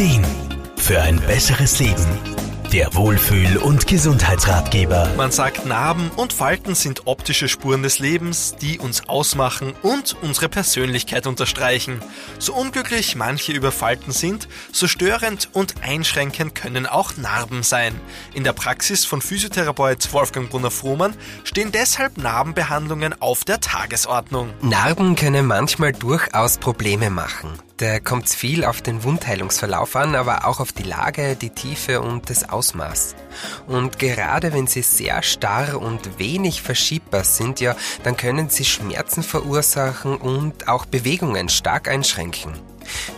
Ideen für ein besseres Leben. Der Wohlfühl- und Gesundheitsratgeber. Man sagt, Narben und Falten sind optische Spuren des Lebens, die uns ausmachen und unsere Persönlichkeit unterstreichen. So unglücklich manche über Falten sind, so störend und einschränkend können auch Narben sein. In der Praxis von Physiotherapeut Wolfgang Brunner-Frohmann stehen deshalb Narbenbehandlungen auf der Tagesordnung. Narben können manchmal durchaus Probleme machen. Da kommt es viel auf den Wundheilungsverlauf an, aber auch auf die Lage, die Tiefe und das Ausmaß. Und gerade wenn sie sehr starr und wenig verschiebbar sind, ja, dann können sie Schmerzen verursachen und auch Bewegungen stark einschränken.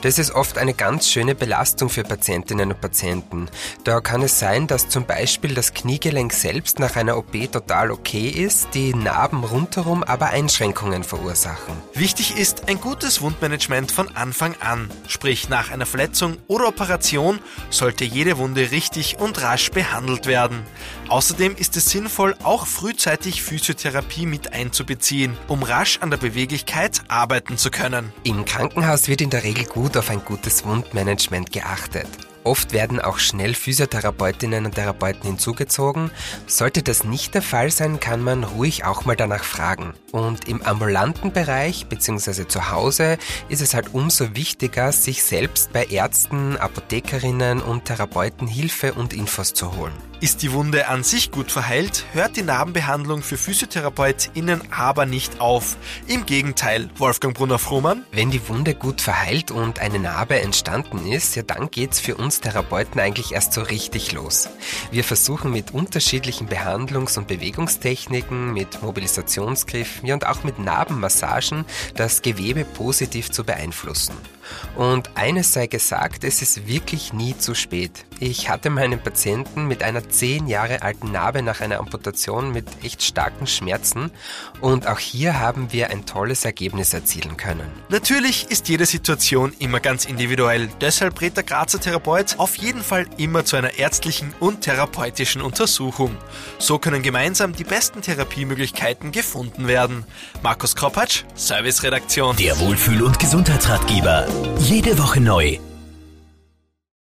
Das ist oft eine ganz schöne Belastung für Patientinnen und Patienten. Da kann es sein, dass zum Beispiel das Kniegelenk selbst nach einer OP total okay ist, die Narben rundherum aber Einschränkungen verursachen. Wichtig ist ein gutes Wundmanagement von Anfang an. Sprich, nach einer Verletzung oder Operation sollte jede Wunde richtig und rasch behandelt werden. Außerdem ist es sinnvoll, auch frühzeitig Physiotherapie mit einzubeziehen, um rasch an der Beweglichkeit arbeiten zu können. Im Krankenhaus wird in der Regel gut auf ein gutes Wundmanagement geachtet. Oft werden auch schnell Physiotherapeutinnen und Therapeuten hinzugezogen. Sollte das nicht der Fall sein, kann man ruhig auch mal danach fragen. Und im ambulanten Bereich bzw. zu Hause ist es halt umso wichtiger, sich selbst bei Ärzten, Apothekerinnen und Therapeuten Hilfe und Infos zu holen. Ist die Wunde an sich gut verheilt, hört die Narbenbehandlung für PhysiotherapeutInnen aber nicht auf. Im Gegenteil, Wolfgang Brunner-Frohmann. Wenn die Wunde gut verheilt und eine Narbe entstanden ist, ja dann geht's für uns Therapeuten eigentlich erst so richtig los. Wir versuchen mit unterschiedlichen Behandlungs- und Bewegungstechniken, mit Mobilisationsgriffen ja, und auch mit Narbenmassagen das Gewebe positiv zu beeinflussen. Und eines sei gesagt, es ist wirklich nie zu spät. Ich hatte meinen Patienten mit einer zehn Jahre alten Narbe nach einer Amputation mit echt starken Schmerzen und auch hier haben wir ein tolles Ergebnis erzielen können. Natürlich ist jede Situation immer ganz individuell. Deshalb rät der Grazer Therapeut auf jeden Fall immer zu einer ärztlichen und therapeutischen Untersuchung. So können gemeinsam die besten Therapiemöglichkeiten gefunden werden. Markus Kropatsch, Serviceredaktion. Der Wohlfühl- und Gesundheitsratgeber. Jede Woche neu.